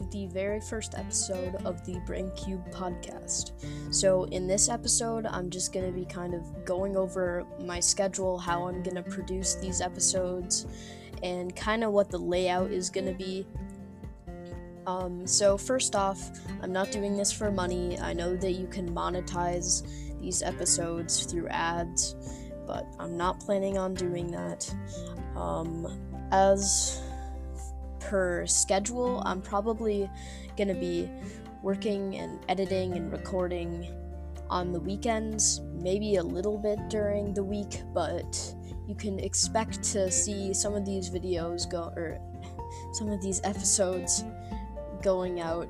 To the very first episode of the Brain Cube podcast. So, in this episode, I'm just going to be kind of going over my schedule, how I'm going to produce these episodes, and kind of what the layout is going to be. Um, so, first off, I'm not doing this for money. I know that you can monetize these episodes through ads, but I'm not planning on doing that. Um, as per schedule, I'm probably gonna be working and editing and recording on the weekends, maybe a little bit during the week, but you can expect to see some of these videos go or some of these episodes going out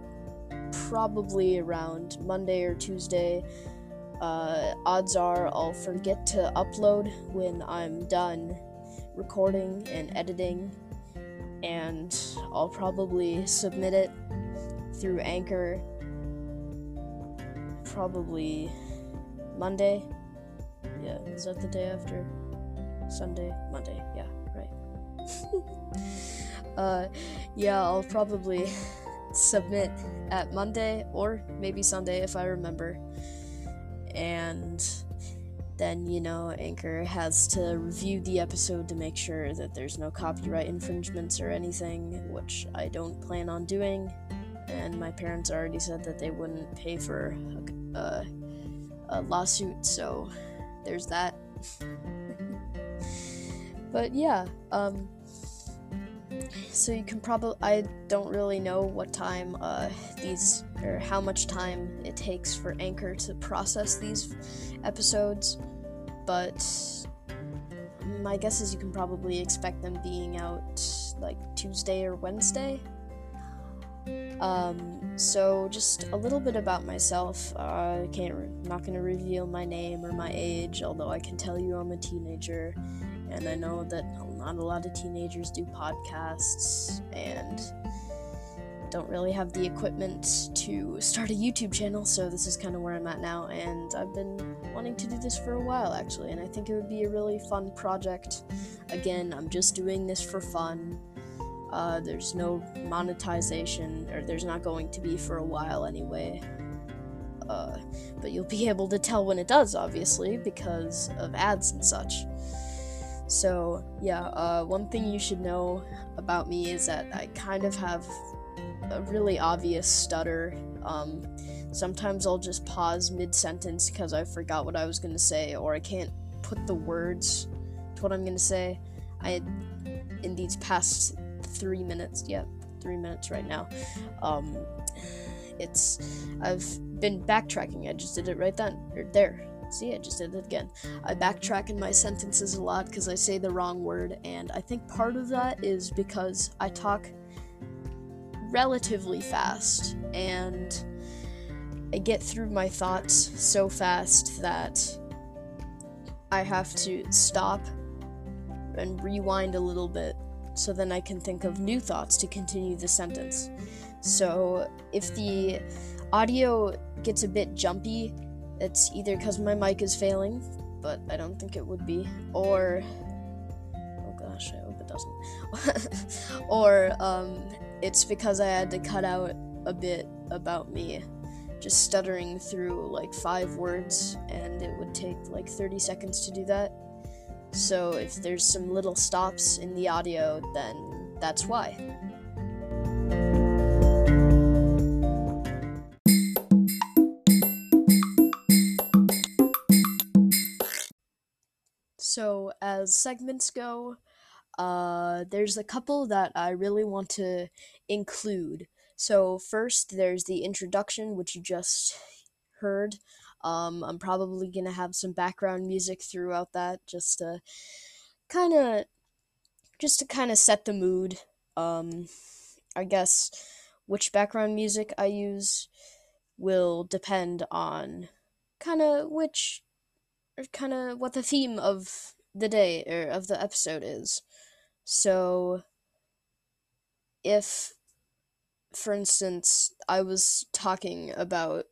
probably around Monday or Tuesday. Uh, odds are I'll forget to upload when I'm done recording and editing and I'll probably submit it through Anchor probably Monday. Yeah, is that the day after? Sunday? Monday, yeah, right. uh, yeah, I'll probably submit at Monday or maybe Sunday if I remember. And then you know Anchor has to review the episode to make sure that there's no copyright infringements or anything, which I don't plan on doing. And my parents already said that they wouldn't pay for a, a, a lawsuit, so there's that. but yeah, um, so you can probably I don't really know what time uh, these or how much time it takes for Anchor to process these episodes, but my guess is you can probably expect them being out like Tuesday or Wednesday. Um, so just a little bit about myself. Uh, I can't, re- I'm not gonna reveal my name or my age, although I can tell you I'm a teenager, and I know that not a lot of teenagers do podcasts, and don't really have the equipment to start a YouTube channel, so this is kind of where I'm at now. And I've been wanting to do this for a while, actually, and I think it would be a really fun project. Again, I'm just doing this for fun. Uh, there's no monetization, or there's not going to be for a while anyway. Uh, but you'll be able to tell when it does, obviously, because of ads and such. So, yeah, uh, one thing you should know about me is that I kind of have a really obvious stutter. Um, sometimes I'll just pause mid sentence because I forgot what I was going to say, or I can't put the words to what I'm going to say. I in these past three minutes, yeah, three minutes right now, um, it's, I've been backtracking. I just did it right then, or there. See, I just did it again. I backtrack in my sentences a lot because I say the wrong word, and I think part of that is because I talk relatively fast, and I get through my thoughts so fast that I have to stop and rewind a little bit so then I can think of new thoughts to continue the sentence. So if the audio gets a bit jumpy, it's either because my mic is failing, but I don't think it would be, or oh gosh, I hope it doesn't, or um, it's because I had to cut out a bit about me just stuttering through like five words, and it would take like 30 seconds to do that. So if there's some little stops in the audio, then that's why. So, as segments go, uh, there's a couple that I really want to include. So, first, there's the introduction, which you just heard. Um, I'm probably going to have some background music throughout that just to kind of just to kind of set the mood. Um, I guess which background music I use will depend on kind of which kind of what the theme of the day or of the episode is. So, if, for instance, I was talking about,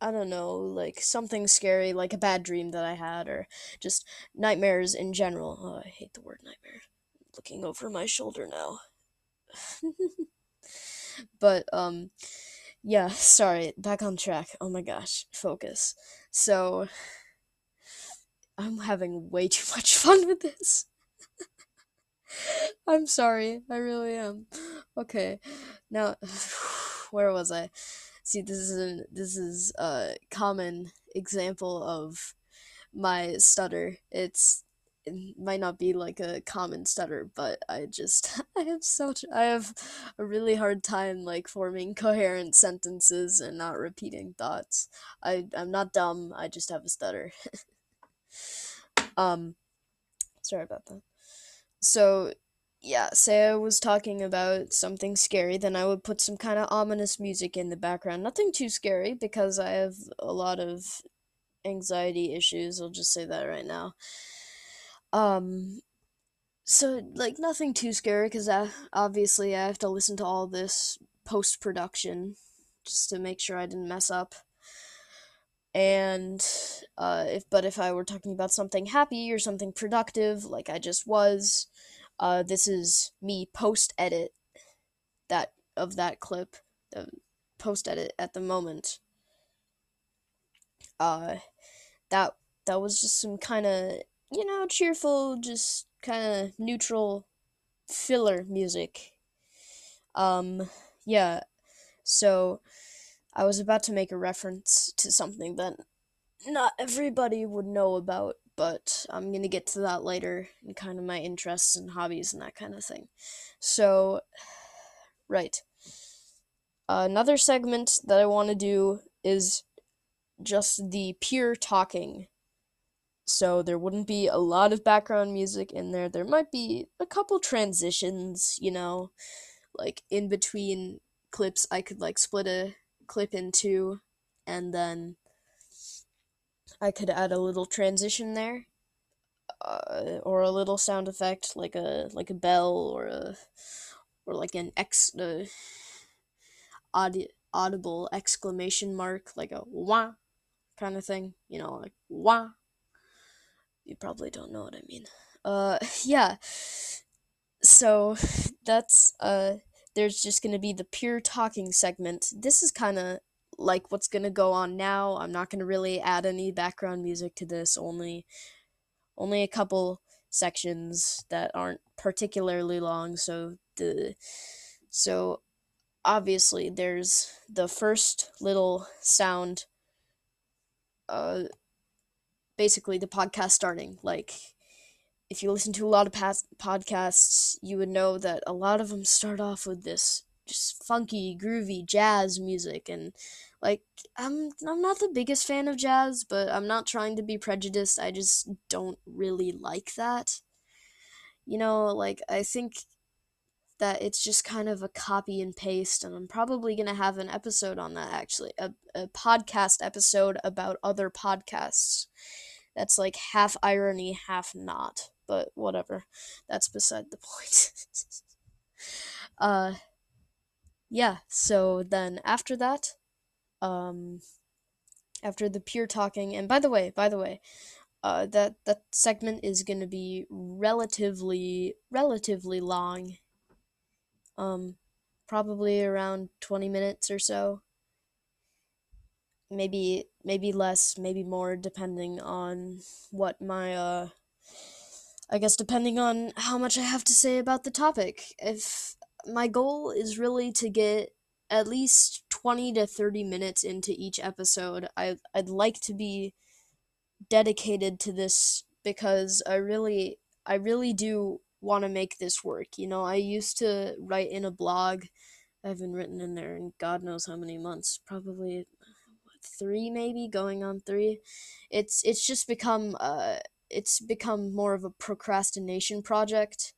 I don't know, like something scary, like a bad dream that I had, or just nightmares in general. Oh, I hate the word nightmare. Looking over my shoulder now. but um yeah, sorry, back on track. Oh my gosh, focus. So I'm having way too much fun with this. I'm sorry, I really am. Okay. Now where was I? See, this is a, this is a common example of my stutter. It's it might not be like a common stutter, but I just I have such I have a really hard time like forming coherent sentences and not repeating thoughts. I I'm not dumb, I just have a stutter. um sorry about that. So yeah, say I was talking about something scary, then I would put some kind of ominous music in the background. Nothing too scary because I have a lot of anxiety issues. I'll just say that right now. Um, so like nothing too scary because I obviously I have to listen to all this post production just to make sure I didn't mess up. And uh, if but if I were talking about something happy or something productive, like I just was, uh, this is me post edit that of that clip, the post edit at the moment. Uh, that that was just some kind of you know cheerful, just kind of neutral filler music. Um, yeah. So I was about to make a reference to something that not everybody would know about, but I'm going to get to that later and kind of my interests and hobbies and that kind of thing. So, right. another segment that I want to do is just the pure talking. So there wouldn't be a lot of background music in there. There might be a couple transitions, you know, like in between clips I could like split a clip into and then I could add a little transition there, uh, or a little sound effect like a like a bell or a or like an ex uh, audi- audible exclamation mark like a wah kind of thing. You know, like wah. You probably don't know what I mean. Uh, yeah. So that's uh, there's just gonna be the pure talking segment. This is kind of like what's going to go on now. I'm not going to really add any background music to this, only only a couple sections that aren't particularly long, so the so obviously there's the first little sound uh basically the podcast starting like if you listen to a lot of past podcasts you would know that a lot of them start off with this just funky, groovy jazz music and like I'm I'm not the biggest fan of jazz, but I'm not trying to be prejudiced. I just don't really like that. You know, like I think that it's just kind of a copy and paste and I'm probably going to have an episode on that actually, a, a podcast episode about other podcasts. That's like half irony, half not, but whatever. That's beside the point. uh yeah, so then after that, um, after the pure talking, and by the way, by the way, uh, that that segment is gonna be relatively relatively long. Um, probably around twenty minutes or so. Maybe maybe less, maybe more, depending on what my uh. I guess depending on how much I have to say about the topic. If my goal is really to get at least 20 to 30 minutes into each episode. I I'd like to be dedicated to this because I really I really do want to make this work. You know, I used to write in a blog. I haven't written in there in God knows how many months. Probably 3 maybe, going on 3. It's it's just become uh it's become more of a procrastination project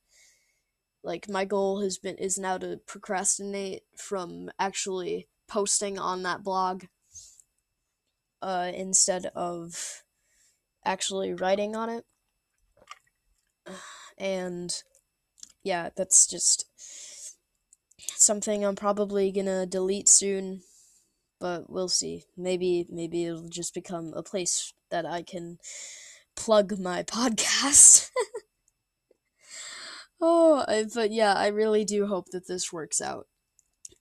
like my goal has been is now to procrastinate from actually posting on that blog uh, instead of actually writing on it. And yeah that's just something i'm probably gonna delete soon but we'll see. Maybe maybe it'll just become a place that i can plug my podcast Oh, I, but yeah, I really do hope that this works out.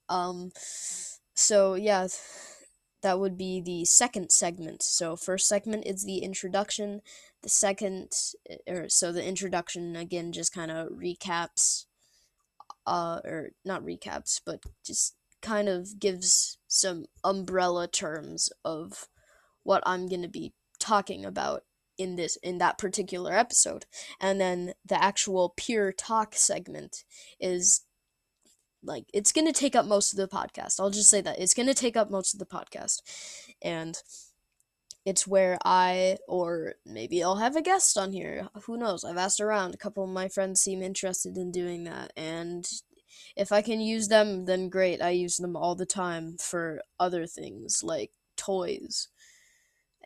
Um, so yeah, that would be the second segment. So first segment is the introduction. The second, or so the introduction again just kind of recaps, uh, or not recaps, but just kind of gives some umbrella terms of what I'm gonna be talking about in this in that particular episode and then the actual pure talk segment is like it's going to take up most of the podcast. I'll just say that it's going to take up most of the podcast. And it's where I or maybe I'll have a guest on here. Who knows? I've asked around. A couple of my friends seem interested in doing that and if I can use them, then great. I use them all the time for other things like toys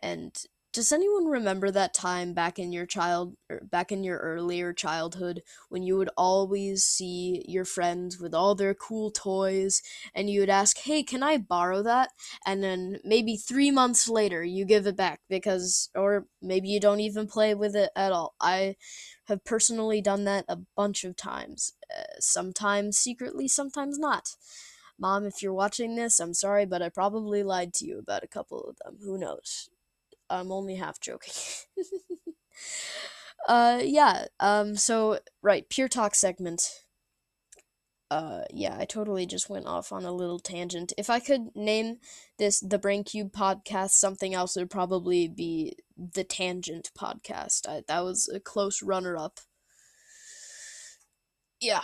and does anyone remember that time back in your child er, back in your earlier childhood when you would always see your friends with all their cool toys and you would ask hey can i borrow that? And then maybe three months later you give it back because or maybe you don't even play with it at all. I have personally done that a bunch of times uh, sometimes secretly sometimes not. Mom if you're watching this i'm sorry but i probably lied to you about a couple of them. Who knows I'm only half joking. uh, yeah. Um. So right, pure talk segment. Uh, yeah, I totally just went off on a little tangent. If I could name this the Brain Cube podcast something else, it would probably be the Tangent podcast. I, that was a close runner up yeah,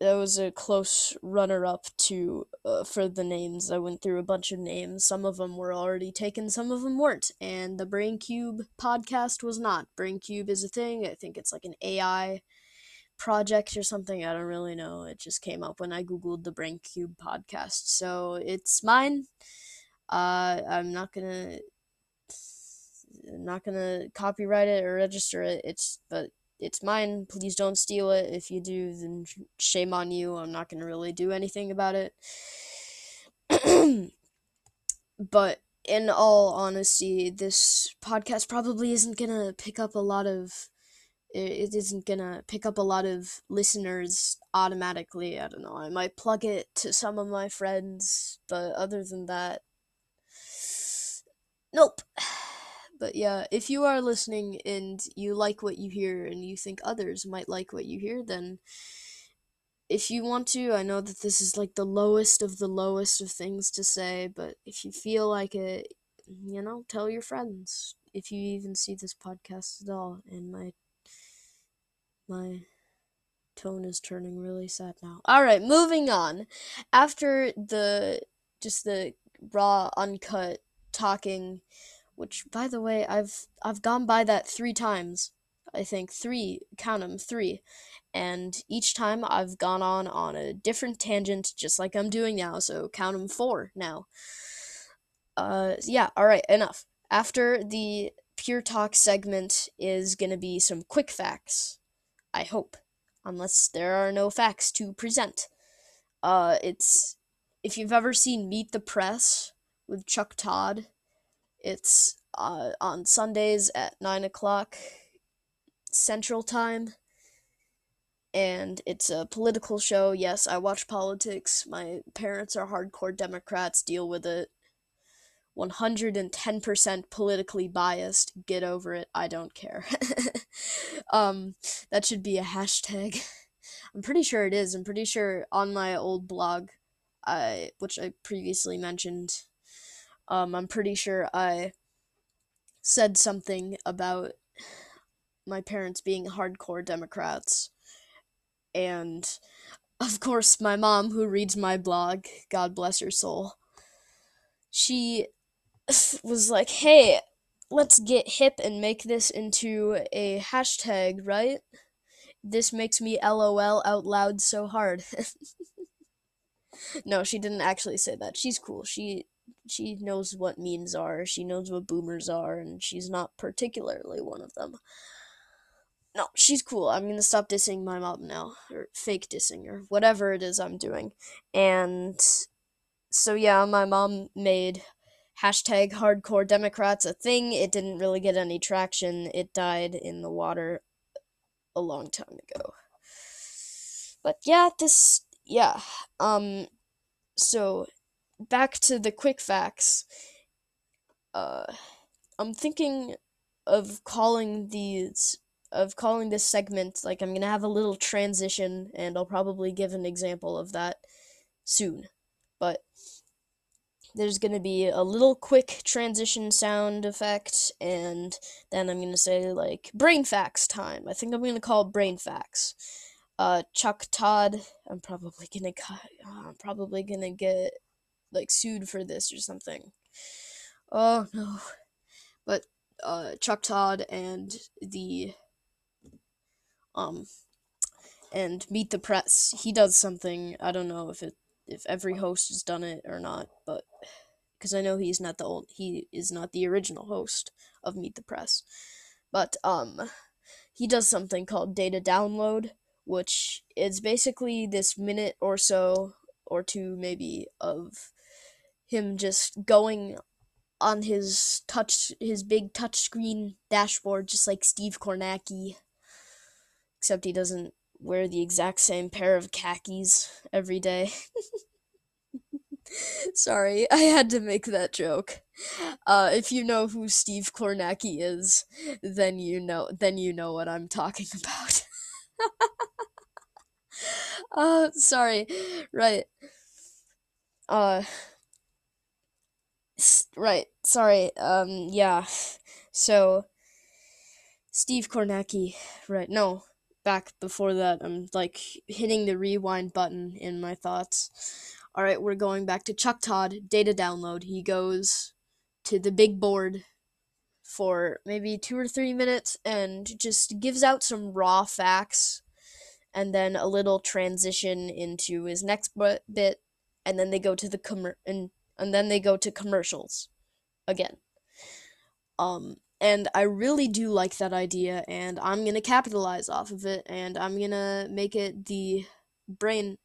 that was a close runner up to uh, for the names. I went through a bunch of names. Some of them were already taken, some of them weren't. And the Brain Cube podcast was not. Brain Cube is a thing. I think it's like an AI project or something. I don't really know. It just came up when I googled the Brain Cube podcast. So it's mine. Uh, I'm not gonna not gonna copyright it or register it. It's but it's mine. Please don't steal it. If you do, then shame on you. I'm not going to really do anything about it. but in all honesty, this podcast probably isn't going to pick up a lot of it isn't gonna pick up a lot of listeners automatically. I don't know. I might plug it to some of my friends, but other than that, nope. But yeah, if you are listening and you like what you hear and you think others might like what you hear, then if you want to, I know that this is like the lowest of the lowest of things to say, but if you feel like it, you know, tell your friends. If you even see this podcast at all, and my my tone is turning really sad now. All right, moving on. After the just the raw uncut talking which by the way I've I've gone by that 3 times. I think 3, count them, 3. And each time I've gone on on a different tangent just like I'm doing now, so count them 4 now. Uh yeah, all right, enough. After the pure talk segment is going to be some quick facts. I hope, unless there are no facts to present. Uh it's if you've ever seen Meet the Press with Chuck Todd, it's uh, on Sundays at 9 o'clock Central Time. And it's a political show. Yes, I watch politics. My parents are hardcore Democrats, deal with it. 110% politically biased. Get over it. I don't care. um, that should be a hashtag. I'm pretty sure it is. I'm pretty sure on my old blog, I which I previously mentioned, um, I'm pretty sure I said something about my parents being hardcore Democrats. And of course, my mom, who reads my blog, God bless her soul, she was like, hey, let's get hip and make this into a hashtag, right? This makes me LOL out loud so hard. no, she didn't actually say that. She's cool. She she knows what memes are, she knows what boomers are, and she's not particularly one of them. No, she's cool. I'm gonna stop dissing my mom now, or fake dissing or whatever it is I'm doing. And so yeah, my mom made hashtag hardcore Democrats a thing. It didn't really get any traction. It died in the water a long time ago. But yeah, this yeah. Um so back to the quick facts. Uh, I'm thinking of calling these of calling this segment like I'm gonna have a little transition, and I'll probably give an example of that soon. But there's gonna be a little quick transition sound effect, and then I'm gonna say like brain facts time. I think I'm gonna call brain facts. Uh, Chuck Todd. I'm probably gonna I'm probably gonna get like sued for this or something. Oh no. But uh, Chuck Todd and the um and Meet the Press. He does something. I don't know if it if every host has done it or not, but because I know he's not the old he is not the original host of Meet the Press. But um he does something called data download, which is basically this minute or so or two maybe of him just going on his touch his big touchscreen dashboard just like Steve Kornacki except he doesn't wear the exact same pair of khakis every day. Sorry, I had to make that joke. Uh, if you know who Steve Kornacki is, then you know then you know what I'm talking about. uh, sorry. Right. Uh right. Sorry. Um yeah. So Steve Kornacki, right. No. Back before that, I'm like hitting the rewind button in my thoughts. All right, we're going back to Chuck Todd, data download. He goes to the big board for maybe 2 or 3 minutes and just gives out some raw facts and then a little transition into his next bit and then they go to the and and then they go to commercials again. Um, and I really do like that idea, and I'm gonna capitalize off of it, and I'm gonna make it the brain,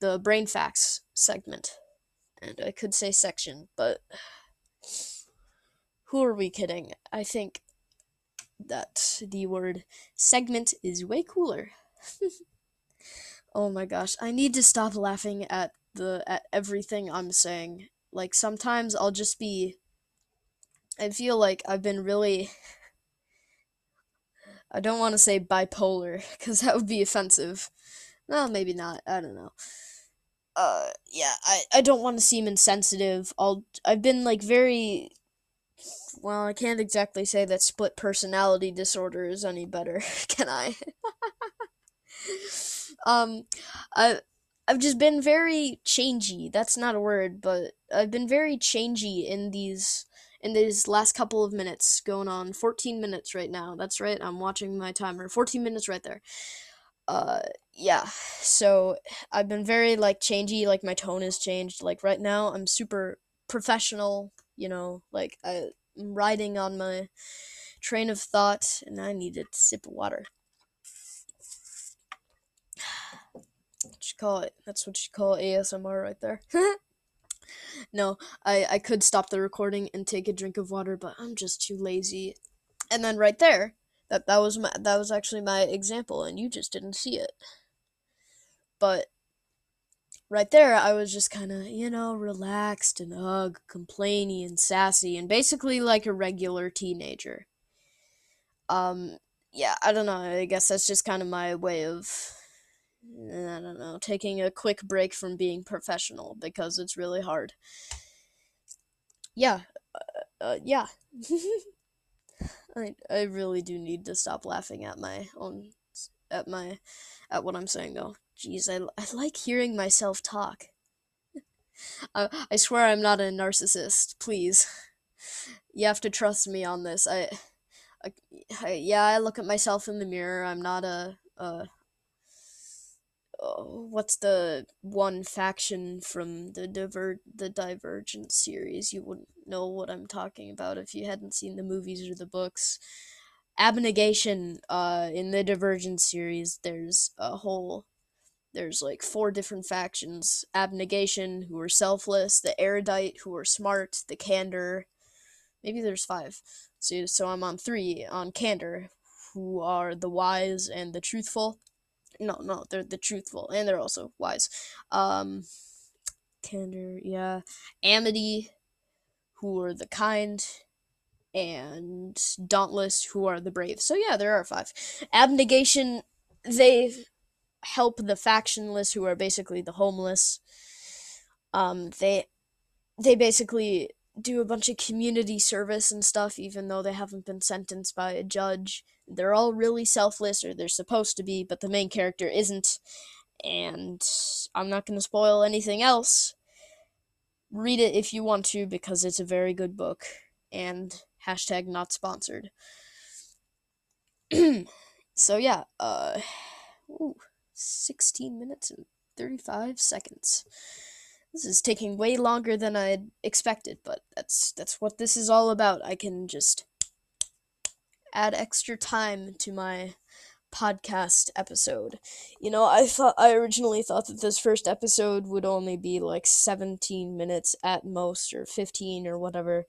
the brain facts segment, and I could say section, but who are we kidding? I think that the word segment is way cooler. oh my gosh, I need to stop laughing at the at everything I'm saying like sometimes I'll just be I feel like I've been really I don't want to say bipolar cuz that would be offensive. Well, maybe not. I don't know. Uh yeah, I I don't want to seem insensitive. I'll I've been like very well, I can't exactly say that split personality disorder is any better, can I? um I I've just been very changey. That's not a word, but I've been very changey in these in these last couple of minutes going on 14 minutes right now. That's right. I'm watching my timer. 14 minutes right there. Uh yeah. So I've been very like changey, like my tone has changed. Like right now I'm super professional, you know, like I'm riding on my train of thought and I need a sip of water. You call it? That's what you call ASMR right there. no, I I could stop the recording and take a drink of water, but I'm just too lazy. And then right there, that that was my that was actually my example, and you just didn't see it. But right there, I was just kind of you know relaxed and ugh, complainy and sassy, and basically like a regular teenager. Um, yeah, I don't know. I guess that's just kind of my way of I don't know, taking a quick break from being professional because it's really hard. Yeah, uh, uh, yeah. I I really do need to stop laughing at my own at my at what I'm saying though. Jeez, I I like hearing myself talk. I I swear I'm not a narcissist. Please, you have to trust me on this. I, I, I yeah, I look at myself in the mirror. I'm not a a what's the one faction from the diver the Divergent series? You wouldn't know what I'm talking about if you hadn't seen the movies or the books. Abnegation, uh, in the Divergent series, there's a whole there's like four different factions. Abnegation who are selfless the erudite who are smart the candor. Maybe there's five. So, so i'm on three on candor. Who are the wise and the truthful no, no, they're the truthful and they're also wise. Um, Candor, yeah. Amity, who are the kind, and Dauntless, who are the brave. So yeah, there are five. Abnegation, they help the factionless, who are basically the homeless. Um, they they basically do a bunch of community service and stuff, even though they haven't been sentenced by a judge. They're all really selfless, or they're supposed to be, but the main character isn't. And I'm not going to spoil anything else. Read it if you want to, because it's a very good book. And hashtag not sponsored. so yeah, uh, ooh, 16 minutes and 35 seconds. This is taking way longer than I'd expected, but that's that's what this is all about. I can just add extra time to my podcast episode. You know, I thought I originally thought that this first episode would only be like 17 minutes at most or 15 or whatever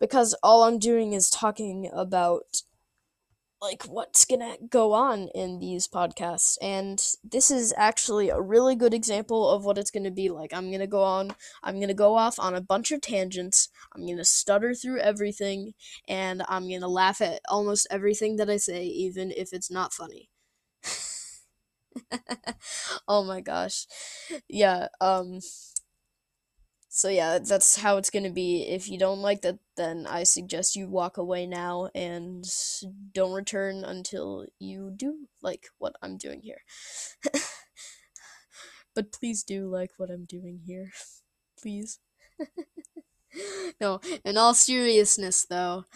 because all I'm doing is talking about like what's gonna go on in these podcasts. And this is actually a really good example of what it's gonna be like. I'm gonna go on i'm gonna go off on a bunch of tangents. I'm gonna stutter through everything and i'm gonna laugh at almost everything that i say even if it's not funny. Oh my gosh. Yeah um so yeah, that's how it's gonna be. If you don't like that, then I suggest you walk away now and don't return until you do like what I'm doing here. but please do like what I'm doing here. please. no, in all seriousness though,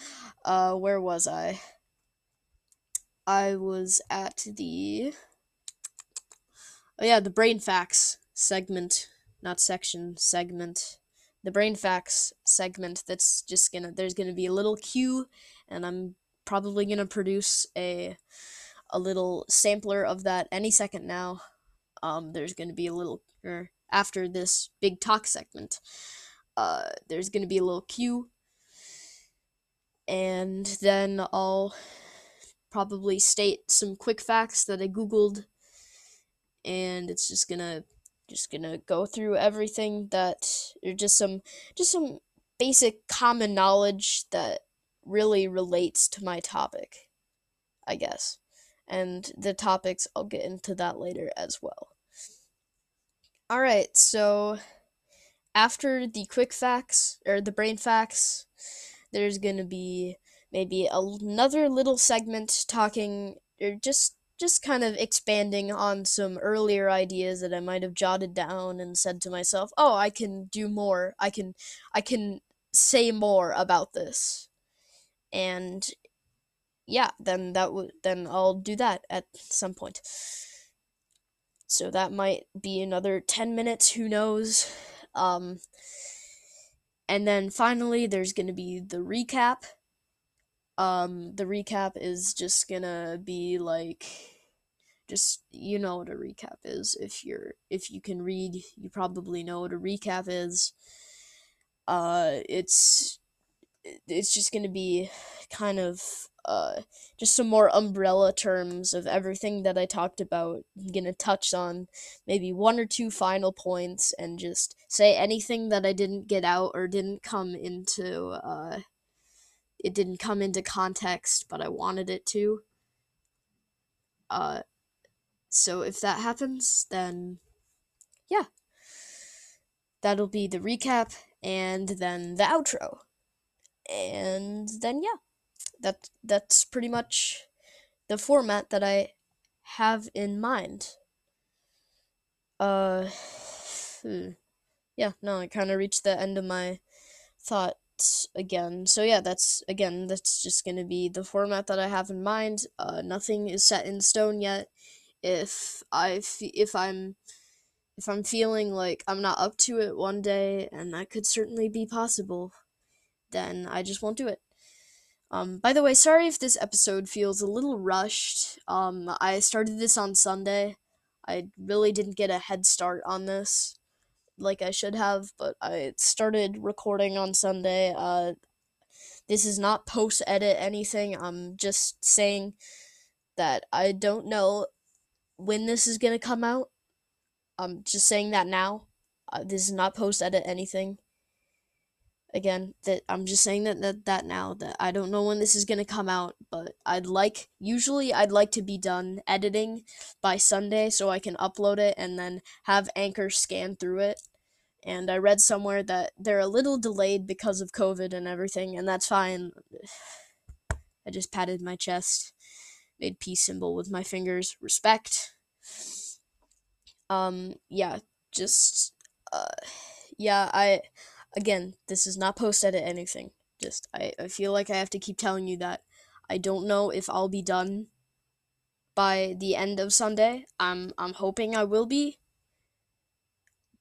uh, where was I? I was at the. Oh yeah, the brain facts segment not section, segment. The brain facts segment that's just gonna there's gonna be a little cue and I'm probably gonna produce a a little sampler of that any second now. Um, there's gonna be a little er, after this big talk segment. Uh, there's gonna be a little cue, and then I'll probably state some quick facts that I googled, and it's just gonna just gonna go through everything that or just some just some basic common knowledge that really relates to my topic i guess. And the topics i'll get into that later as well. All right so after the quick facts or the brain facts there's gonna be maybe another little segment talking or just just kind of expanding on some earlier ideas that I might have jotted down and said to myself, "Oh, I can do more. I can I can say more about this." And yeah, then that would then I'll do that at some point. So that might be another 10 minutes, who knows. Um and then finally there's going to be the recap um, the recap is just gonna be like just you know what a recap is. If you're if you can read you probably know what a recap is. Uh it's it's just gonna be kind of uh just some more umbrella terms of everything that i talked about. I'm gonna touch on maybe one or two final points and just say anything that i didn't get out or didn't come into uh it didn't come into context, but I wanted it to. Uh, so if that happens, then yeah, that'll be the recap and then the outro, and then yeah, that that's pretty much the format that I have in mind. Uh, hmm. yeah, no, I kind of reached the end of my thought again. So yeah, that's again that's just gonna be the format that I have in mind. Uh, nothing is set in stone yet. If I if I'm if I'm feeling like I'm not up to it one day, and that could certainly be possible, then I just won't do it. Um, by the way, sorry if this episode feels a little rushed. Um, I started this on Sunday. I really didn't get a head start on this like I should have, but I started recording on Sunday. Uh, this is not post edit anything. I'm just saying that I don't know when this is gonna come out. I'm just saying that now. uh, this is not post edit anything. Again, that I'm just saying that, that that now that I don't know when this is gonna come out, but I'd like usually I'd like to be done editing by Sunday so I can upload it and then have Anchor scan through it. And I read somewhere that they're a little delayed because of COVID and everything, and that's fine. I just patted my chest, made peace symbol with my fingers. Respect. Um, yeah, just uh, yeah, I again, this is not post edit anything. Just I, I feel like I have to keep telling you that I don't know if I'll be done by the end of Sunday. I'm I'm hoping I will be.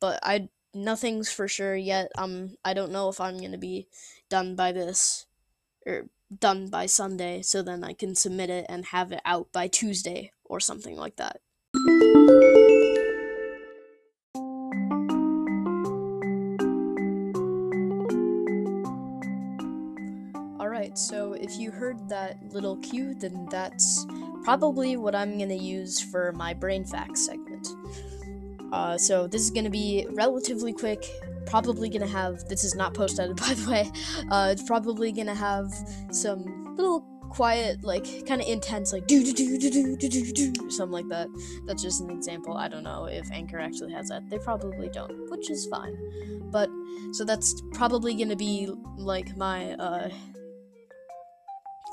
But I nothing's for sure yet. Um I don't know if I'm to be done by this or done by Sunday so then I can submit it and have it out by Tuesday or something like that. If you heard that little cue, then that's probably what I'm gonna use for my brain facts segment. Uh, so this is gonna be relatively quick. Probably gonna have this is not post edited by the way. Uh, it's probably gonna have some little quiet, like kind of intense, like do do do do do do do do something like that. That's just an example. I don't know if Anchor actually has that. They probably don't, which is fine. But so that's probably gonna be like my uh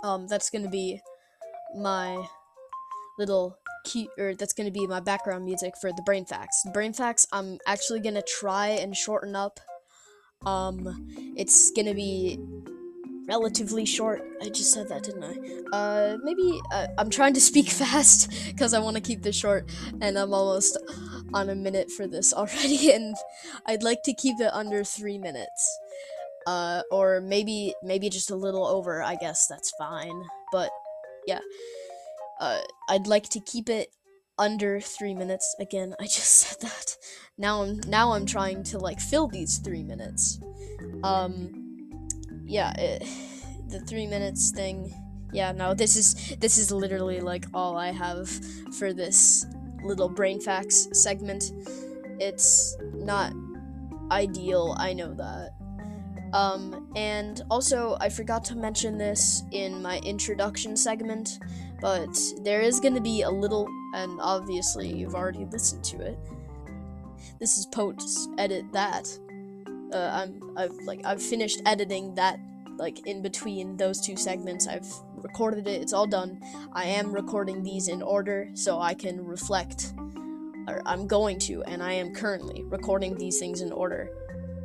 um that's gonna be my little key or that's gonna be my background music for the brain facts. The brain facts i'm actually gonna try and shorten up. Um it's gonna be relatively short. I just said that didn't i? Uh maybe uh, i'm trying to speak fast because i want to keep this short and i'm almost on a minute for this already and i'd like to keep it under three minutes uh, or maybe maybe just a little over. I guess that's fine. But yeah, uh, I'd like to keep it under three minutes. Again, I just said that. Now I'm now I'm trying to like fill these three minutes. Um, yeah, it, the three minutes thing. Yeah, no, this is this is literally like all I have for this little brain facts segment. It's not ideal, I know that. Um, and also, I forgot to mention this in my introduction segment, but there is going to be a little, and obviously you've already listened to it. This is post edit that. Uh, I'm I've like I've finished editing that like in between those two segments. I've recorded it. It's all done. I am recording these in order so I can reflect or I'm going to and I am currently recording these things in order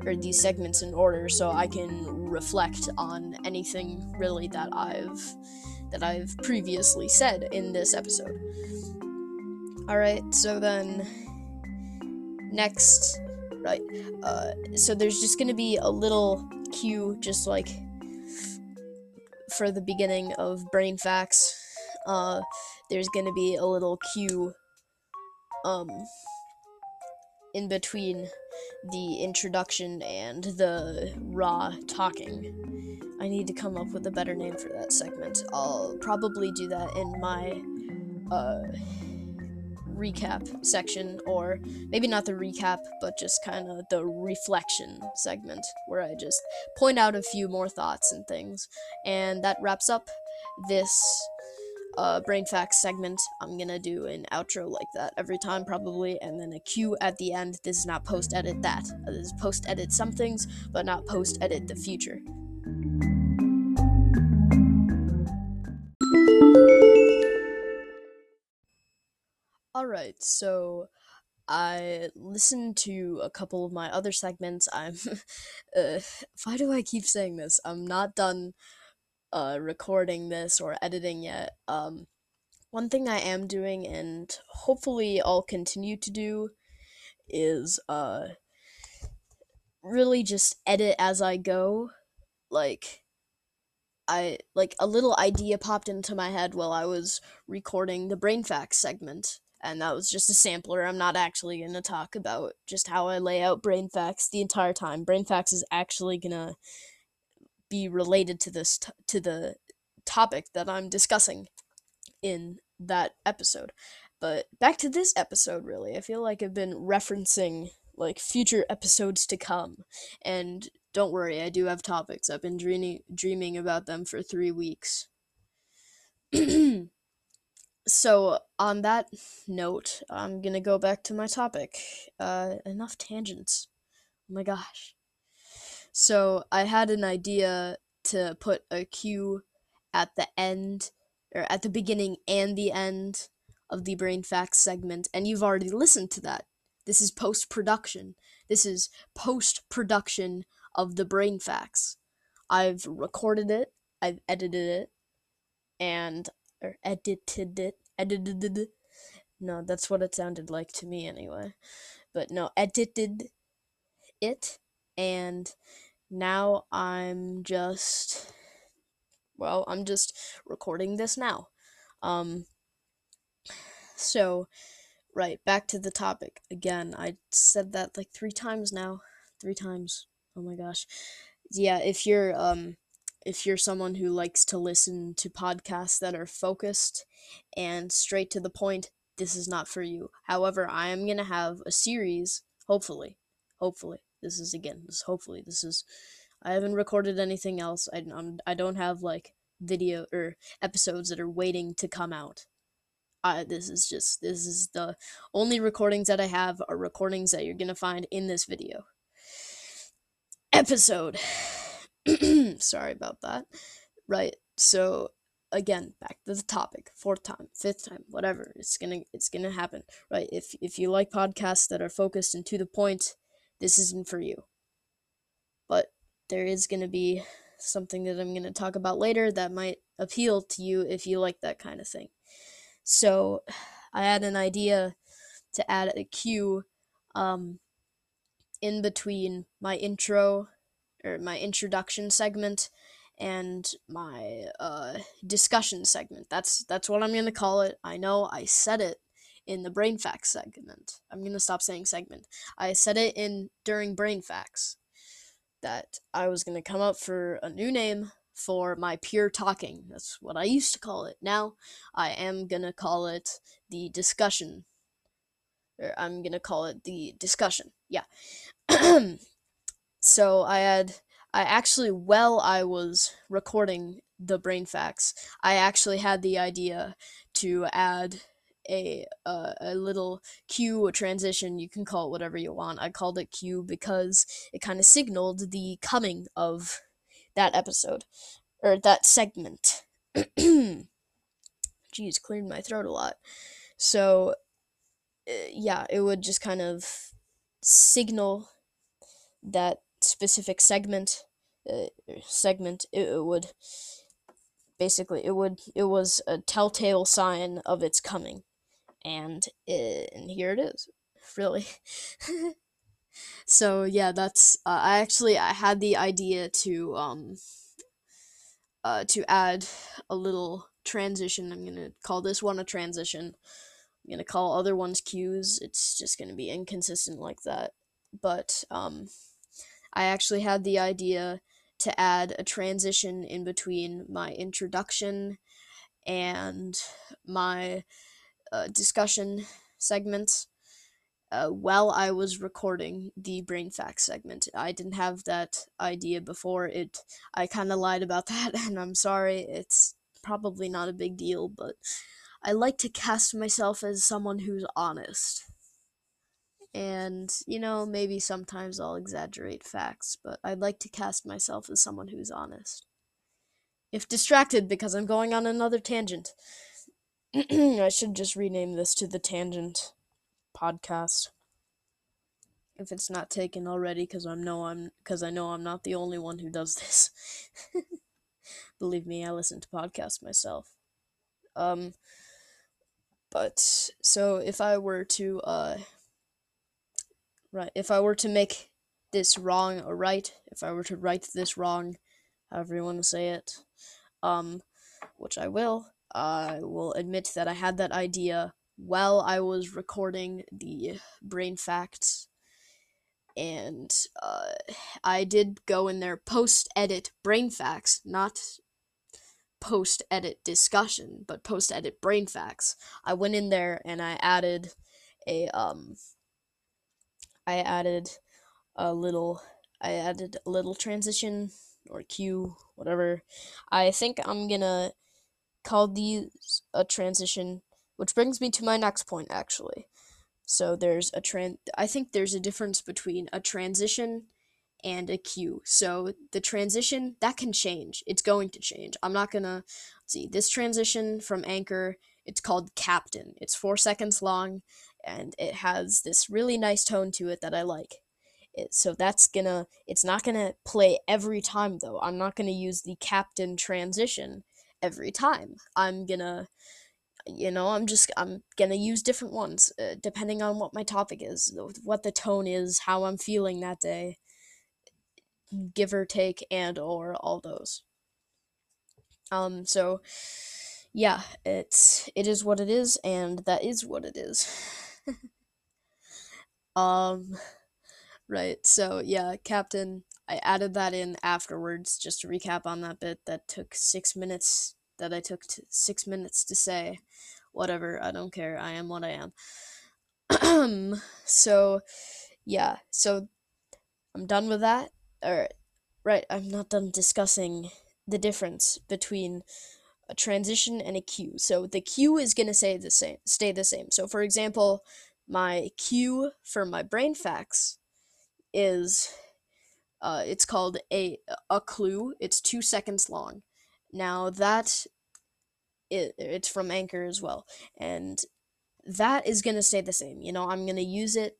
or these segments in order so I can reflect on anything really that I've that I've previously said in this episode. All right, so then next, right? Uh, so there's just gonna be a little cue, just like for the beginning of brain facts. Uh, there's gonna be a little cue, um, in between the introduction and the raw talking. I need to come up with a better name for that segment. I'll probably do that in my uh, recap section, or maybe not the recap, but just kind of the reflection segment, where I just point out a few more thoughts and things. And that wraps up this uh, brain facts segment, I'm gonna do an outro like that every time, probably, and then a cue at the end. This is not post edit that. This is post edit some things, but not post edit the future. Alright, so I listened to a couple of my other segments. I'm. uh, why do I keep saying this? I'm not done uh, recording this or editing yet. Um, one thing I am doing, and hopefully I'll continue to do, is uh, really just edit as I go. Like, I like a little idea popped into my head while I was recording the brain facts segment, and that was just a sampler. I'm not actually gonna talk about just how I lay out brain facts the entire time. Brain facts is actually gonna be related to this t- to the topic that I'm discussing in that episode. But back to this episode really. I feel like I've been referencing like future episodes to come. And don't worry, I do have topics. I've been dreaming dreaming about them for 3 weeks. so, on that note, I'm going to go back to my topic. Uh enough tangents. Oh my gosh. So, I had an idea to put a cue at the end or at the beginning and the end of the brain facts segment and you've already listened to that. This is post production this is post production of the brain facts. I've recorded it i've edited it and or edited it edited it no that's what it sounded like to me anyway but no edited it and now i'm just well, I'm just recording this now. Um, so, right, back to the topic. Again, I said that like three times now. Three times. Oh my gosh. Yeah, if you're, um, if you're someone who likes to listen to podcasts that are focused and straight to the point, this is not for you. However, I am going to have a series, hopefully. Hopefully. This is again, this hopefully this is I haven't recorded anything else. I I'm, I don't have like video or episodes that are waiting to come out. Uh, this is just this is the only recordings that I have are recordings that you're gonna find in this video episode. Sorry about that. Right. So again, back to the topic. Fourth time, fifth time, whatever. It's gonna it's gonna happen. Right. If if you like podcasts that are focused and to the point, this isn't for you. But there is going to be something that I'm going to talk about later that might appeal to you if you like that kind of thing. So, I had an idea to add a cue um, in between my intro or my introduction segment and my uh, discussion segment. That's that's what I'm gonna call it. I know I said it in the brain facts segment. I'm gonna stop saying segment. I said it in during brain facts that I was going to come up for a new name for my pure talking. That's what I used to call it. Now I am going to call it the discussion. Or I'm going to call it the discussion. Yeah. so I had I actually while I was recording the brain facts, I actually had the idea to add a uh, a little cue, a transition. You can call it whatever you want. I called it cue because it kind of signaled the coming of that episode or that segment. Jeez, cleared my throat a lot. So, uh, yeah, it would just kind of signal that specific segment. Uh, segment. It, it would basically it would it was a telltale sign of its coming and it, and here it is really. So yeah that's uh, i actually i had the idea to um uh to add a little transition. I'm gonna call this one a transition. I'm gonna call other ones cues. It's just gonna be inconsistent like that. But um i actually had the idea to add a transition in between my introduction and my uh, discussion segments uh, while I was recording the brain facts segment. I didn't have that idea before. It I kind of lied about that, and I'm sorry. It's probably not a big deal, but I like to cast myself as someone who's honest. And, you know, maybe sometimes I'll exaggerate facts, but I'd like to cast myself as someone who's honest. If distracted because I'm going on another tangent. I should just rename this to the Tangent Podcast. If it's not taken already, because I know I'm because I know I'm not the only one who does this. Believe me, I listen to podcasts myself. Um, but so if I were to uh, right, if I were to make this wrong or right, if I were to write this wrong, however you want to say it, um, which I will I will admit that I had that idea while I was recording the brain facts. And uh, I did go in there post edit brain facts, not post edit discussion, but post edit brain facts. I went in there and I added a um I added a little I added a little transition or cue, whatever. I think I'm gonna call these a transition, which brings me to my next point actually. So there's a tran I think there's a difference between a transition and a cue. So the transition that can change. It's going to change. I'm not gonna see this transition from Anchor. It's called Captain. It's four seconds long, and it has this really nice tone to it that I like. It, so that's gonna. It's not gonna play every time though. I'm not gonna use the Captain transition every time. I'm gonna you know i'm just i'm gonna use different ones uh, depending on what my topic is what the tone is how i'm feeling that day give or take and or all those um so yeah it's it is what it is and that is what it is um right so yeah captain i added that in afterwards just to recap on that bit that took six minutes that I took six minutes to say. Whatever, I don't care. I am what I am. so, yeah. So, I'm done with that. Or, right, I'm not done discussing the difference between a transition and a cue. So the cue is gonna say the same, stay the same. So for example, my cue for my brain facts is, uh, it's called a a clue. It's two seconds long. Now that it, it's from Anchor as well, and that is gonna stay the same. You know, I'm gonna use it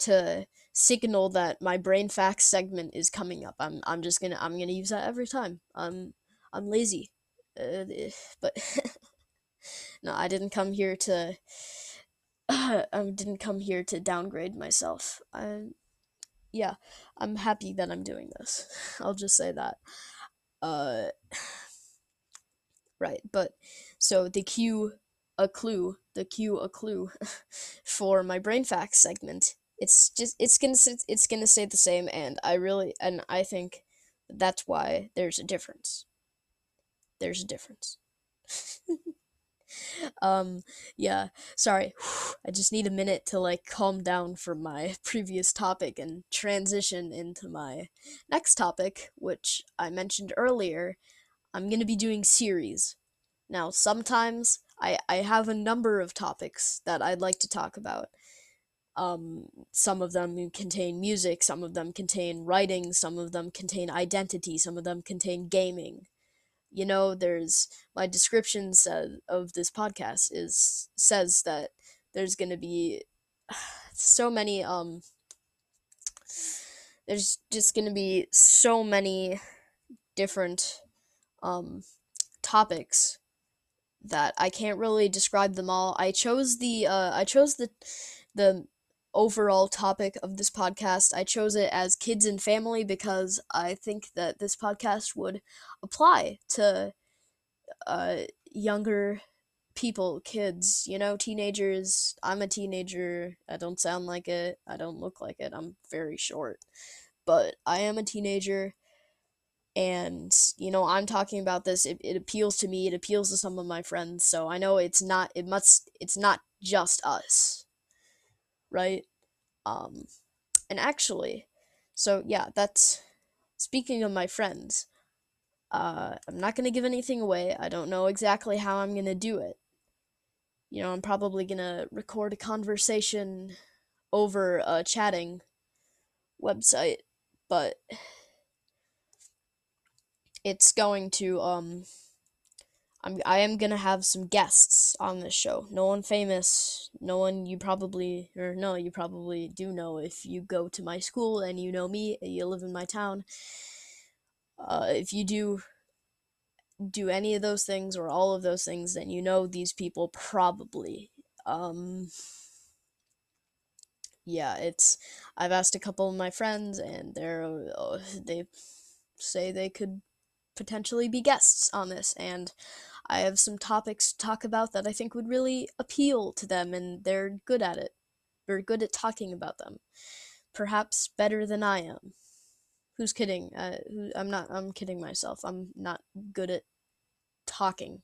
to signal that my brain facts segment is coming up. I'm I'm just gonna I'm gonna use that every time. I'm I'm lazy, uh, but no, I didn't come here to. I didn't come here to downgrade myself. I, yeah, I'm happy that I'm doing this. I'll just say that. Uh, right? But so the cue a clue, the cue a clue for my brain facts segment. It's just it's gonna it's gonna stay the same, and I really and I think that's why there's a difference. There's a difference. um yeah sorry i just need a minute to like calm down from my previous topic and transition into my next topic which i mentioned earlier i'm going to be doing series now, sometimes I, I have a number of topics that I'd like to talk about. Um, some of them contain music, some of them contain writing, some of them contain identity, some of them contain gaming. You know, there's my description said of this podcast is says that there's gonna be so many um there's just gonna be so many different um topics that I can't really describe them all. I chose the uh, I chose the the overall topic of this podcast. I chose it as kids and family because I think that this podcast would apply to uh, younger people, kids, you know, teenagers. I'm a teenager. I don't sound like it. I don't look like it. I'm very short. But I am a teenager and you know i'm talking about this it, it appeals to me it appeals to some of my friends so i know it's not it must it's not just us right? Um and actually so yeah that's speaking of my friends uh i'm not to give anything away. I don't know exactly how i'm to do it. You know i'm probably to record a conversation over a chatting website but it's going to um I'm I am gonna have some guests on this show. No one famous, no one you probably or no, you probably do know if you go to my school and you know me, you live in my town. Uh, if you do do any of those things or all of those things, then you know these people probably. Um, yeah, it's. I've asked a couple of my friends, and they're uh, they say they could potentially be guests on this, and I have some topics to talk about that I think would really appeal to them, and they're good at it. They're good at talking about them, perhaps better than I am. Who's kidding? Uh, I'm not. I'm kidding myself. I'm not good at talking.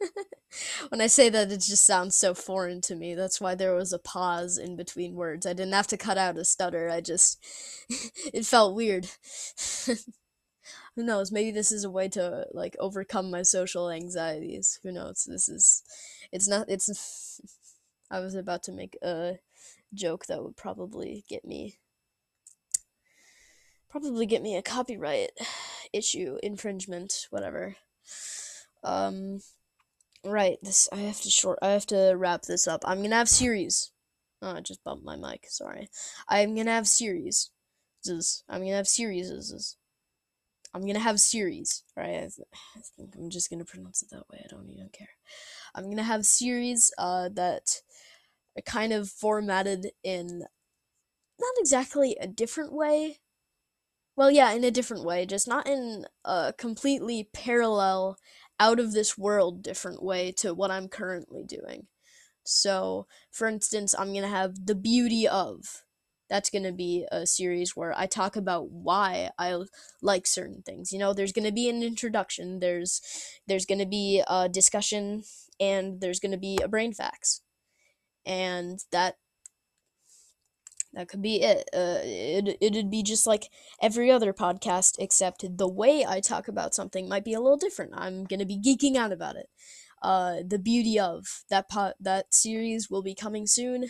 when I say that, it just sounds so foreign to me. That's why there was a pause in between words. I didn't have to cut out a stutter. I just. it felt weird. Who knows? Maybe this is a way to, like, overcome my social anxieties. Who knows? This is. It's not. It's. I was about to make a joke that would probably get me. Probably get me a copyright issue, infringement, whatever. Um. Right, this I have to short I have to wrap this up. I'm gonna have series. Oh, I just bumped my mic, sorry. I'm gonna have series. I'm gonna have series. I'm gonna have series, right? I, th- I think I'm just gonna pronounce it that way. I don't even care. I'm gonna have series uh, that are kind of formatted in not exactly a different way. Well, yeah, in a different way, just not in a completely parallel out of this world different way to what I'm currently doing. So, for instance, I'm to have The Beauty of. That's going to be a series where I talk about why I like certain things. You know, there's going to be an introduction, there's there's going to be a discussion, and there's going to be a brain facts. And that that could be it. Uh, it. It'd be just like every other podcast, except the way I talk about something might be a little different. I'm gonna be geeking out about it. Uh, the beauty of that pot that series will be coming soon.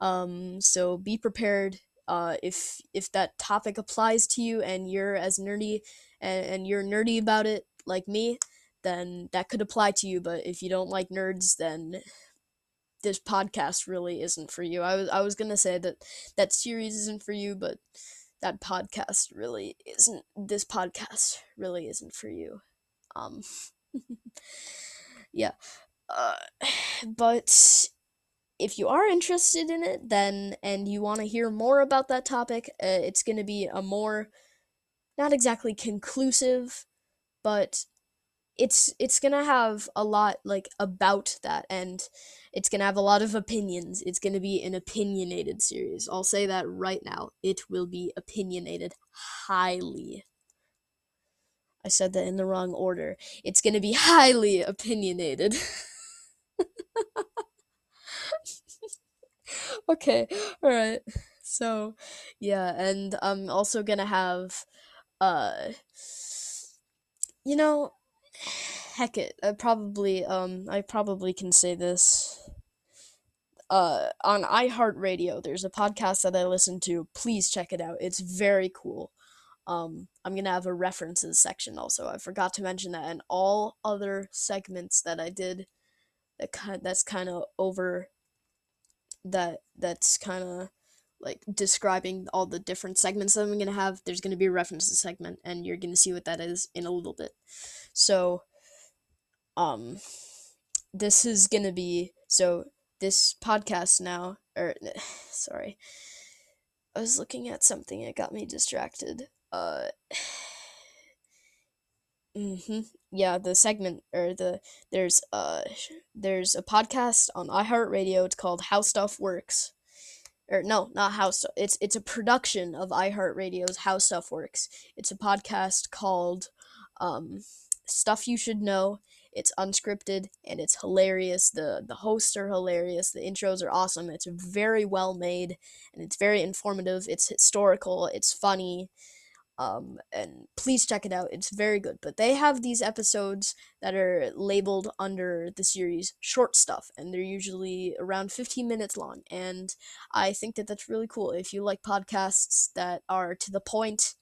Um, so be prepared. Uh, if if that topic applies to you and you're as nerdy and, and you're nerdy about it like me, then that could apply to you. But if you don't like nerds, then this podcast really isn't for you. I was I was gonna say that that series isn't for you, but that podcast really isn't. This podcast really isn't for you. Um, yeah. Uh, but if you are interested in it, then and you want to hear more about that topic, uh, it's gonna be a more not exactly conclusive, but it's it's gonna have a lot like about that and it's gonna have a lot of opinions. It's gonna be an opinionated series. I'll say that right now. It will be opinionated highly. I said that in the wrong order. It's gonna be highly opinionated okay all right so yeah and i'm also gonna have uh you know heck it i probably um i probably can say this uh on iheartradio there's a podcast that i listen to please check it out it's very cool. Um i'm gonna have a references section also i forgot to mention that and all other segments that i did that kind that's kind of over that that's kind of like describing all the different segments that I'm gonna have. There's gonna be a references segment, and you're gonna see what that is in a little bit. So, um, this is gonna be so this podcast now, or sorry, I was looking at something. It got me distracted. Uh. Mm-hmm. Yeah, the segment or the there's uh there's a podcast on iHeartRadio. It's called How Stuff Works or no, not how stuff. It's it's a production of iHeartRadio's How Stuff Works. It's a podcast called um, Stuff You Should Know. It's unscripted and it's hilarious. the The hosts are hilarious. The intros are awesome. It's very well made and it's very informative. It's historical. It's funny. Um, and please check it out. It's very good. But they have these episodes that are labeled under the series short stuff, and they're usually around 15 minutes long. And I think that that's really cool. If you like podcasts that are to the point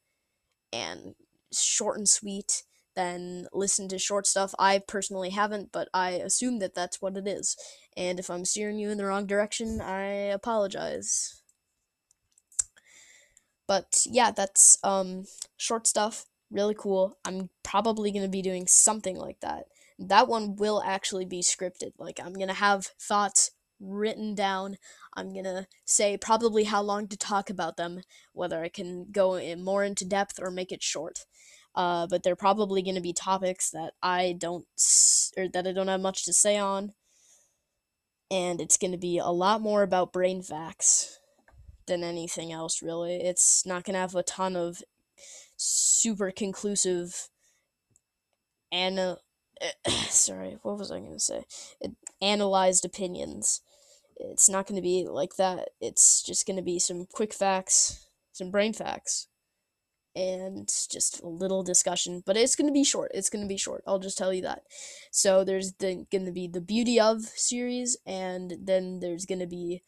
and short and sweet, then listen to short stuff. I personally haven't, but I assume that that's what it is. And if I'm steering you in the wrong direction, I apologize. But yeah, that's um short stuff, really cool. I'm probably going to be doing something like that. That one will actually be scripted. Like I'm going to have thoughts written down. I'm going to say probably how long to talk about them, whether I can go in more into depth or make it short. Uh, but they're probably going to be topics that I don't or that I don't have much to say on. And it's going to be a lot more about brain facts than anything else, really. It's not going to have a ton of super conclusive ana- sorry, what was I going to say? It, analyzed opinions. It's not going to be like that. It's just going to be some quick facts, some brain facts, and just a little discussion. But it's going to be short. It's going to be short. I'll just tell you that. So there's the, going to be the Beauty of series, and then there's going to be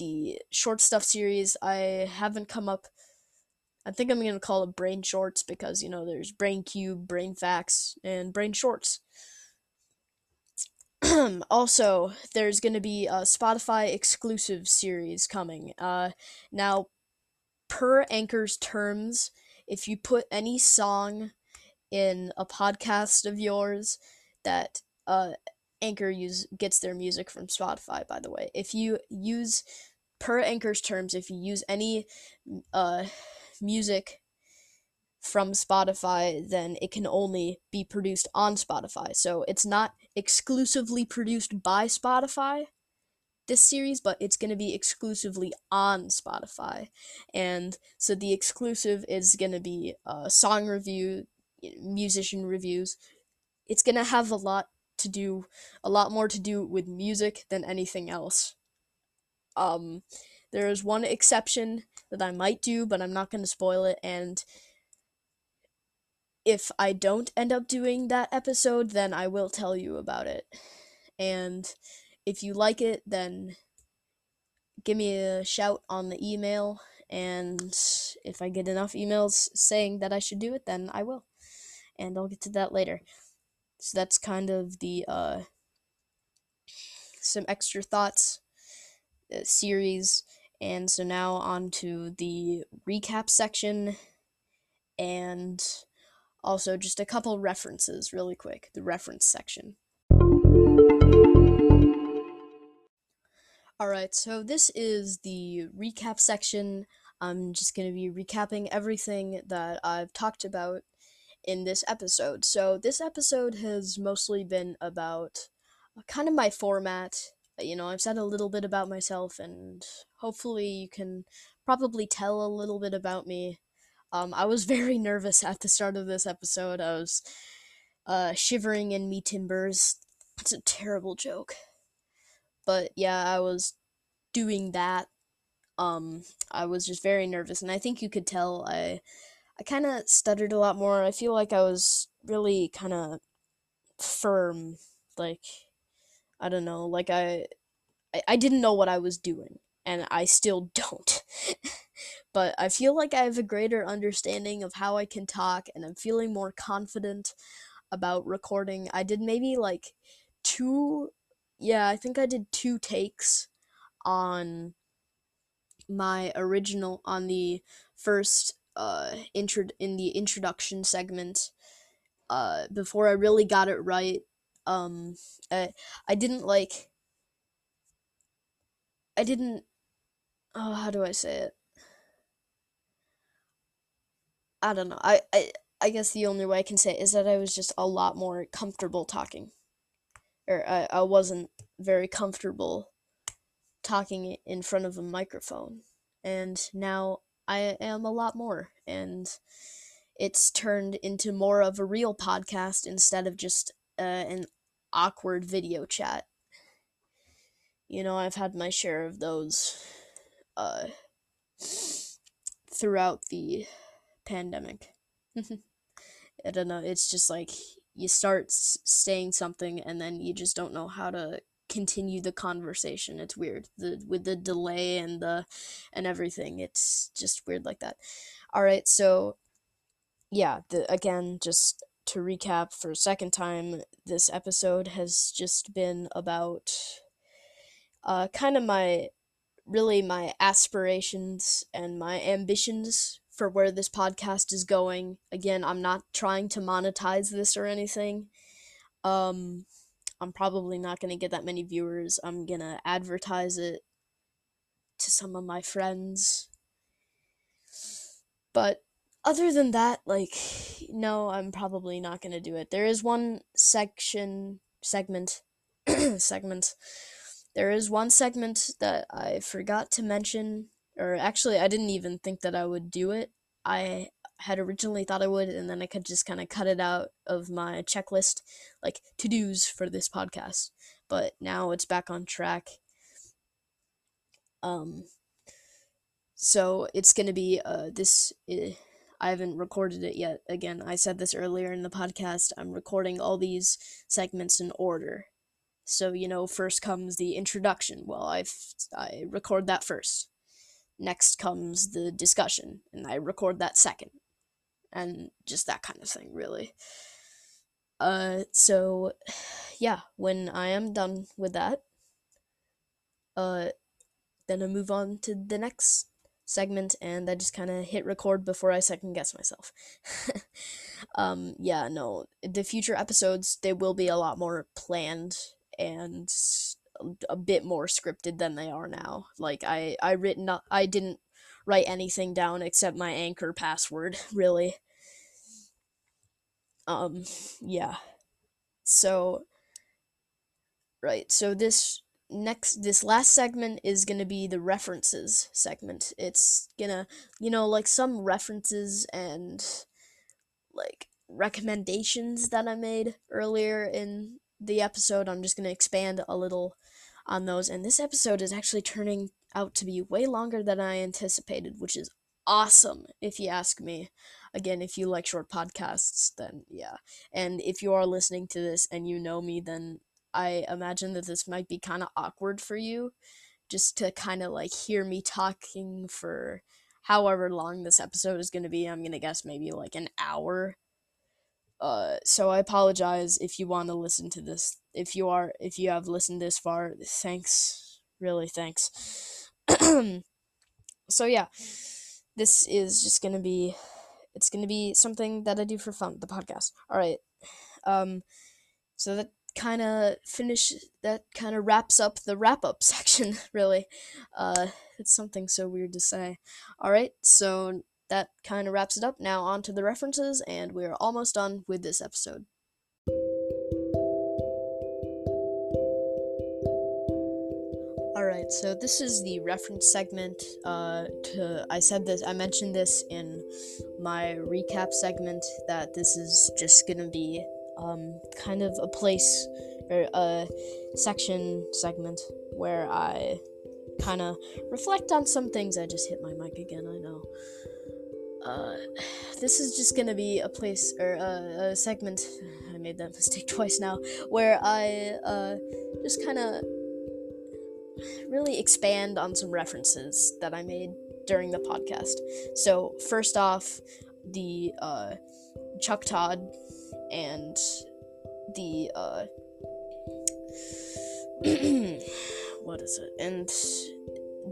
the short stuff series. I haven't come up. I think I'm to call it Brain Shorts because, you know, there's Brain Cube, Brain Facts, and Brain Shorts. also, there's to be a Spotify exclusive series coming. Uh, now, per Anchor's terms, if you put any song in a podcast of yours that uh, Anchor use gets their music from Spotify, by the way. If you use per Anchor's terms, if you use any uh, music from Spotify, then it can only be produced on Spotify. So it's not exclusively produced by Spotify, this series, but it's going to be exclusively on Spotify. And so the exclusive is going to be uh, song review, musician reviews. It's going to have a lot to do, a lot more to do with music than anything else. Um, there is one exception that I might do, but I'm not going to spoil it. And if I don't end up doing that episode, then I will tell you about it. And if you like it, then give me a shout on the email. And if I get enough emails saying that I should do it, then I will. And I'll get to that later. So that's kind of the uh, some extra thoughts series. And so now on to the recap section and also, just a couple references, really quick. The reference section. Alright, so this is the recap section. I'm just going to be recapping everything that I've talked about in this episode. So, this episode has mostly been about uh, kind of my format. You know, I've said a little bit about myself, and hopefully, you can probably tell a little bit about me um, I was very nervous at the start of this episode. I was uh, shivering in me timbers. It's a terrible joke. But yeah, I was doing that. Um, I was just very nervous, and I think you could tell I, I kind of stuttered a lot more. I feel like I was really kind of firm, like I don't know, like I, I, I didn't know what I was doing, and I still don't but I feel like I have a greater understanding of how I can talk and I'm feeling more confident about recording. I did maybe like two yeah, I think I did two takes on my original on the first uh intro in the introduction segment uh before I really got it right. Um I, I didn't like I didn't oh how do I say it? I don't know. I, I I guess the only way I can say it is that I was just a lot more comfortable talking. Or I, I wasn't very comfortable talking in front of a microphone. And now I am a lot more. And it's turned into more of a real podcast instead of just uh, an awkward video chat. You know, I've had my share of those uh, throughout the pandemic. I don't know. It's just like you start s- saying something and then you just don't know how to continue the conversation. It's weird. The with the delay and the and everything. It's just weird like that. All right, so yeah, the again just to recap for a second time, this episode has just been about uh kind of my really my aspirations and my ambitions for where this podcast is going. Again, I'm not trying to monetize this or anything. Um, I'm probably not going to get that many viewers. I'm going to advertise it to some of my friends. But other than that, like, no, I'm probably not to do it. There is one section, segment, segment. There is one segment that I forgot to mention or actually I didn't even think that I would do it. I had originally thought I would, and then I could just kind of cut it out of my checklist, like to dos for this podcast. But now it's back on track. Um, so it's gonna be uh this. Uh, I haven't recorded it yet. Again, I said this earlier in the podcast. I'm recording all these segments in order. So, you know, first comes the introduction. Well, I I record that first. Next comes the discussion, and I record that second. And just that kind of thing, really. Uh, so, yeah, when I am done with that, uh, then I move on to the next segment and I just kind of hit record before I second guess myself. um, yeah, no, the future episodes, they will be a lot more planned and a bit more scripted than they are now. Like I, I written, I didn't write anything down except my anchor password, really. Um, yeah. So, right, so this next this last segment is going to be the references segment. It's gonna you know like some references and like recommendations that i made earlier in the episode. I'm just going to expand a little on those. And this episode is actually turning out to be way longer than i anticipated which is awesome if you ask me. Again if you like short podcasts then yeah. And if you are listening to this and you know me then I imagine that this might be kind of awkward for you just to kind of like hear me talking for however long this episode is going to be. I'm going to guess maybe like an hour. Uh, so I apologize if you want to listen to this. If you are, if you have listened this far, thanks. Really, thanks. so yeah, this is just gonna be, it's gonna be something that I do for fun. The podcast. All right. Um, so that kind of finish that kind of wraps up the wrap up section really. Uh it's something so weird to say. All right so that kind of wraps it up. Now on to the references and we're almost done with this episode. Alright, so this is the reference segment. Uh, to I said this, I mentioned this in my recap segment that this is just gonna be um, kind of a place or a section segment where I kind of reflect on some things. I just hit my mic again, I know. Uh, this is just gonna be a place or a, a segment. I made that mistake twice now, where I uh, just kind of really expand on some references that I made during the podcast. So first off, the uh, Chuck Todd and the uh what is it? And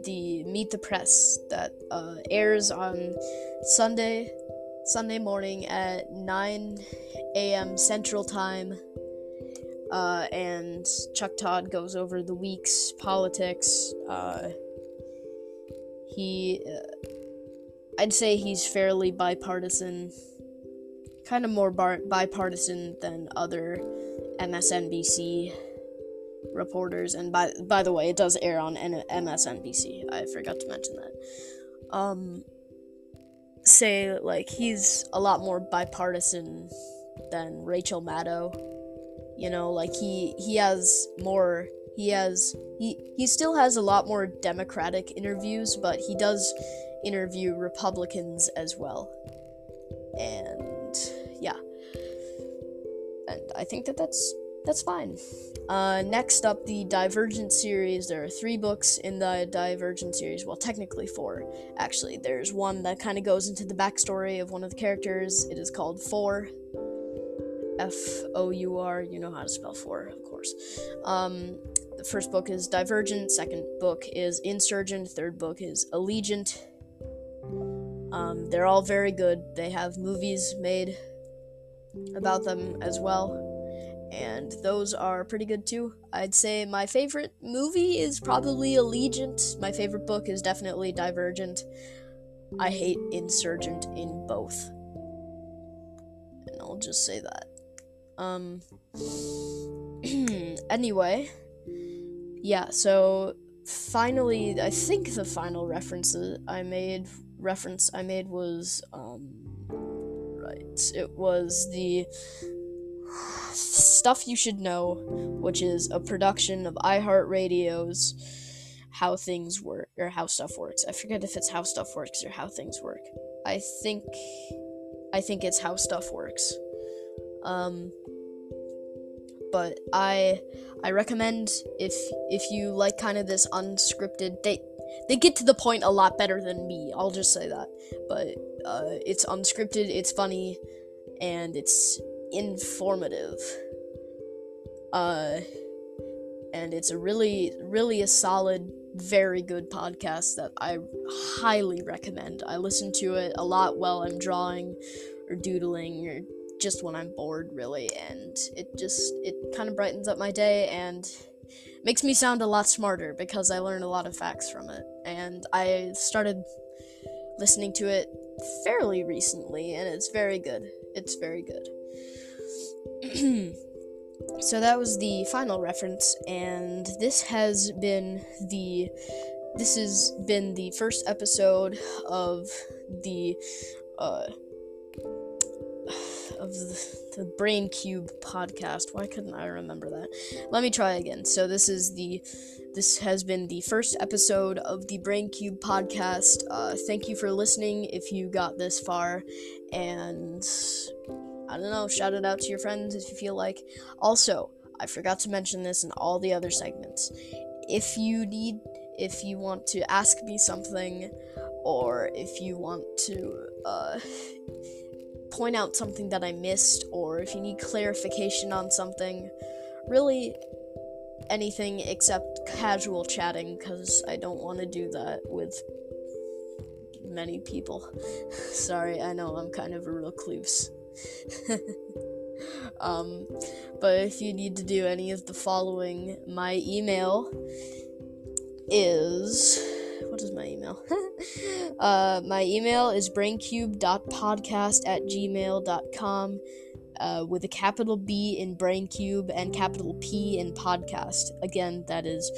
the meet the press that uh, airs on sunday sunday morning at 9 a.m central time. Uh, and chuck todd goes over the week's politics. Uh, he uh, i'd say he's fairly bipartisan kind of more bar- bipartisan than other MSNBC reporters. And by by the way, it does air on N- MSNBC. I forgot to mention that. Um, say like he's a lot more bipartisan than Rachel Maddow. You know, like he he has more. He has he he still has a lot more Democratic interviews, but he does interview Republicans as well. And yeah. And I think that that's that's fine. Uh, next up, the Divergent series. There are three books in the Divergent series. Well, technically four, actually. There's one that kind of goes into the backstory of one of the characters. It is called Four. F O U R. You know how to spell four, of course. Um, the first book is Divergent. Second book is Insurgent. Third book is Allegiant. Um, they're all very good. They have movies made about them as well. And those are pretty good too. I'd say my favorite movie is probably Allegiant. My favorite book is definitely Divergent. I hate Insurgent in both. And I'll just say that. Um anyway, yeah, so finally I think the final references I made reference I made was um right. It was the stuff you should know, which is a production of iHeartRadio's How Things Work or How Stuff Works. I forget if it's How Stuff Works or How Things Work. I think I think it's How Stuff Works. Um but I I recommend if if you like kind of this unscripted they they get to the point a lot better than me. I'll just say that. But uh, it's unscripted, it's funny, and it's informative. Uh, and it's a really, really a solid, very good podcast that I highly recommend. I listen to it a lot while I'm drawing or doodling or just when I'm bored, really, and it just it kind of brightens up my day and makes me sound a lot smarter because I learned a lot of facts from it. And I started listening to it fairly recently, and it's very good. It's very good. so that was the final reference, and this has been the this has been the first episode of the uh of the, the Brain Cube podcast. Why couldn't I remember that? Let me try again. So this is the this has been the first episode of the Brain Cube podcast. Uh, thank you for listening. If you got this far, and I don't know, shout it out to your friends if you feel like. Also, I forgot to mention this in all the other segments. If you need, if you want to ask me something, or if you want to, uh, point out something that I missed, or if you need clarification on something, really anything except casual chatting, because I don't want to do that with many people. Sorry, I know I'm kind of a recluse. um, but if you need to do any of the following, my email is what is my email? uh, my email is braincube.podcast at gmail.com uh, with a capital B in braincube and capital P in podcast. Again, that is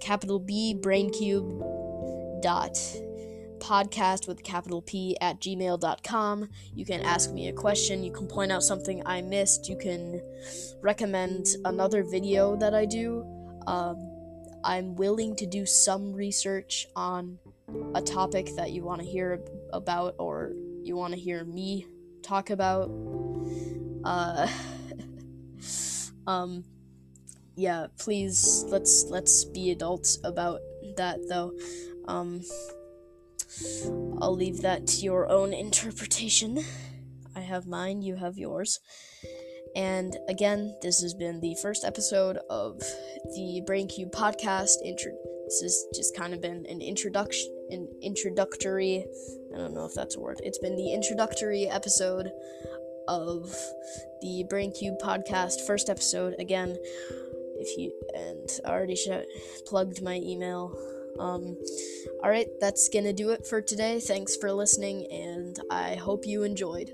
capital B braincube dot podcast with capital P at gmail.com. You can ask me a question. You can point out something I missed. You can recommend another video that I do. Um, I'm willing to do some research on a topic that you want to hear about or you want to hear me talk about. Uh, um, yeah, please let's let's be adults about that though. Um, I'll leave that to your own interpretation. I have mine, you have yours. And again, this has been the first episode of the BrainCube podcast. Intro- this has just kind of been an introduction, an introductory. I don't know if that's a word. It's been the introductory episode of the BrainCube podcast, first episode. Again, if you and I already sh- plugged my email. Um, all right, that's gonna do it for today. Thanks for listening, and I hope you enjoyed.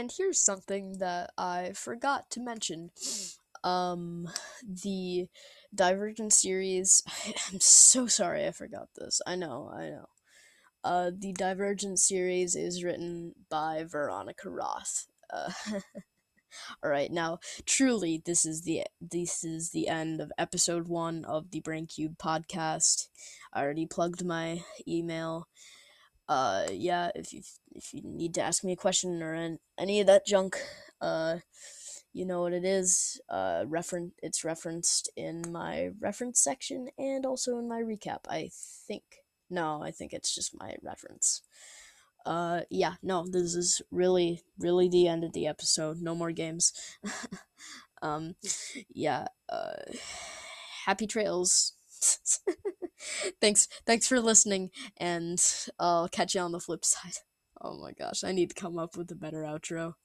And here's something that I forgot to mention. Um, the Divergent series. I'm so sorry I forgot this. I know, I know. Uh, the Divergent series is written by Veronica Roth. Uh, all right, now truly, this is the this is the end of episode one of the Brain Cube podcast. I already plugged my email uh yeah if you if you need to ask me a question or an, any of that junk uh you know what it is uh reference it's referenced in my reference section and also in my recap i think. No i think it's just my reference. Uh yeah no this is really really the end of the episode. No more games. Um yeah uh happy trails thanks thanks for listening and i'll catch you on the flip side. Oh my gosh i need to come up with a better outro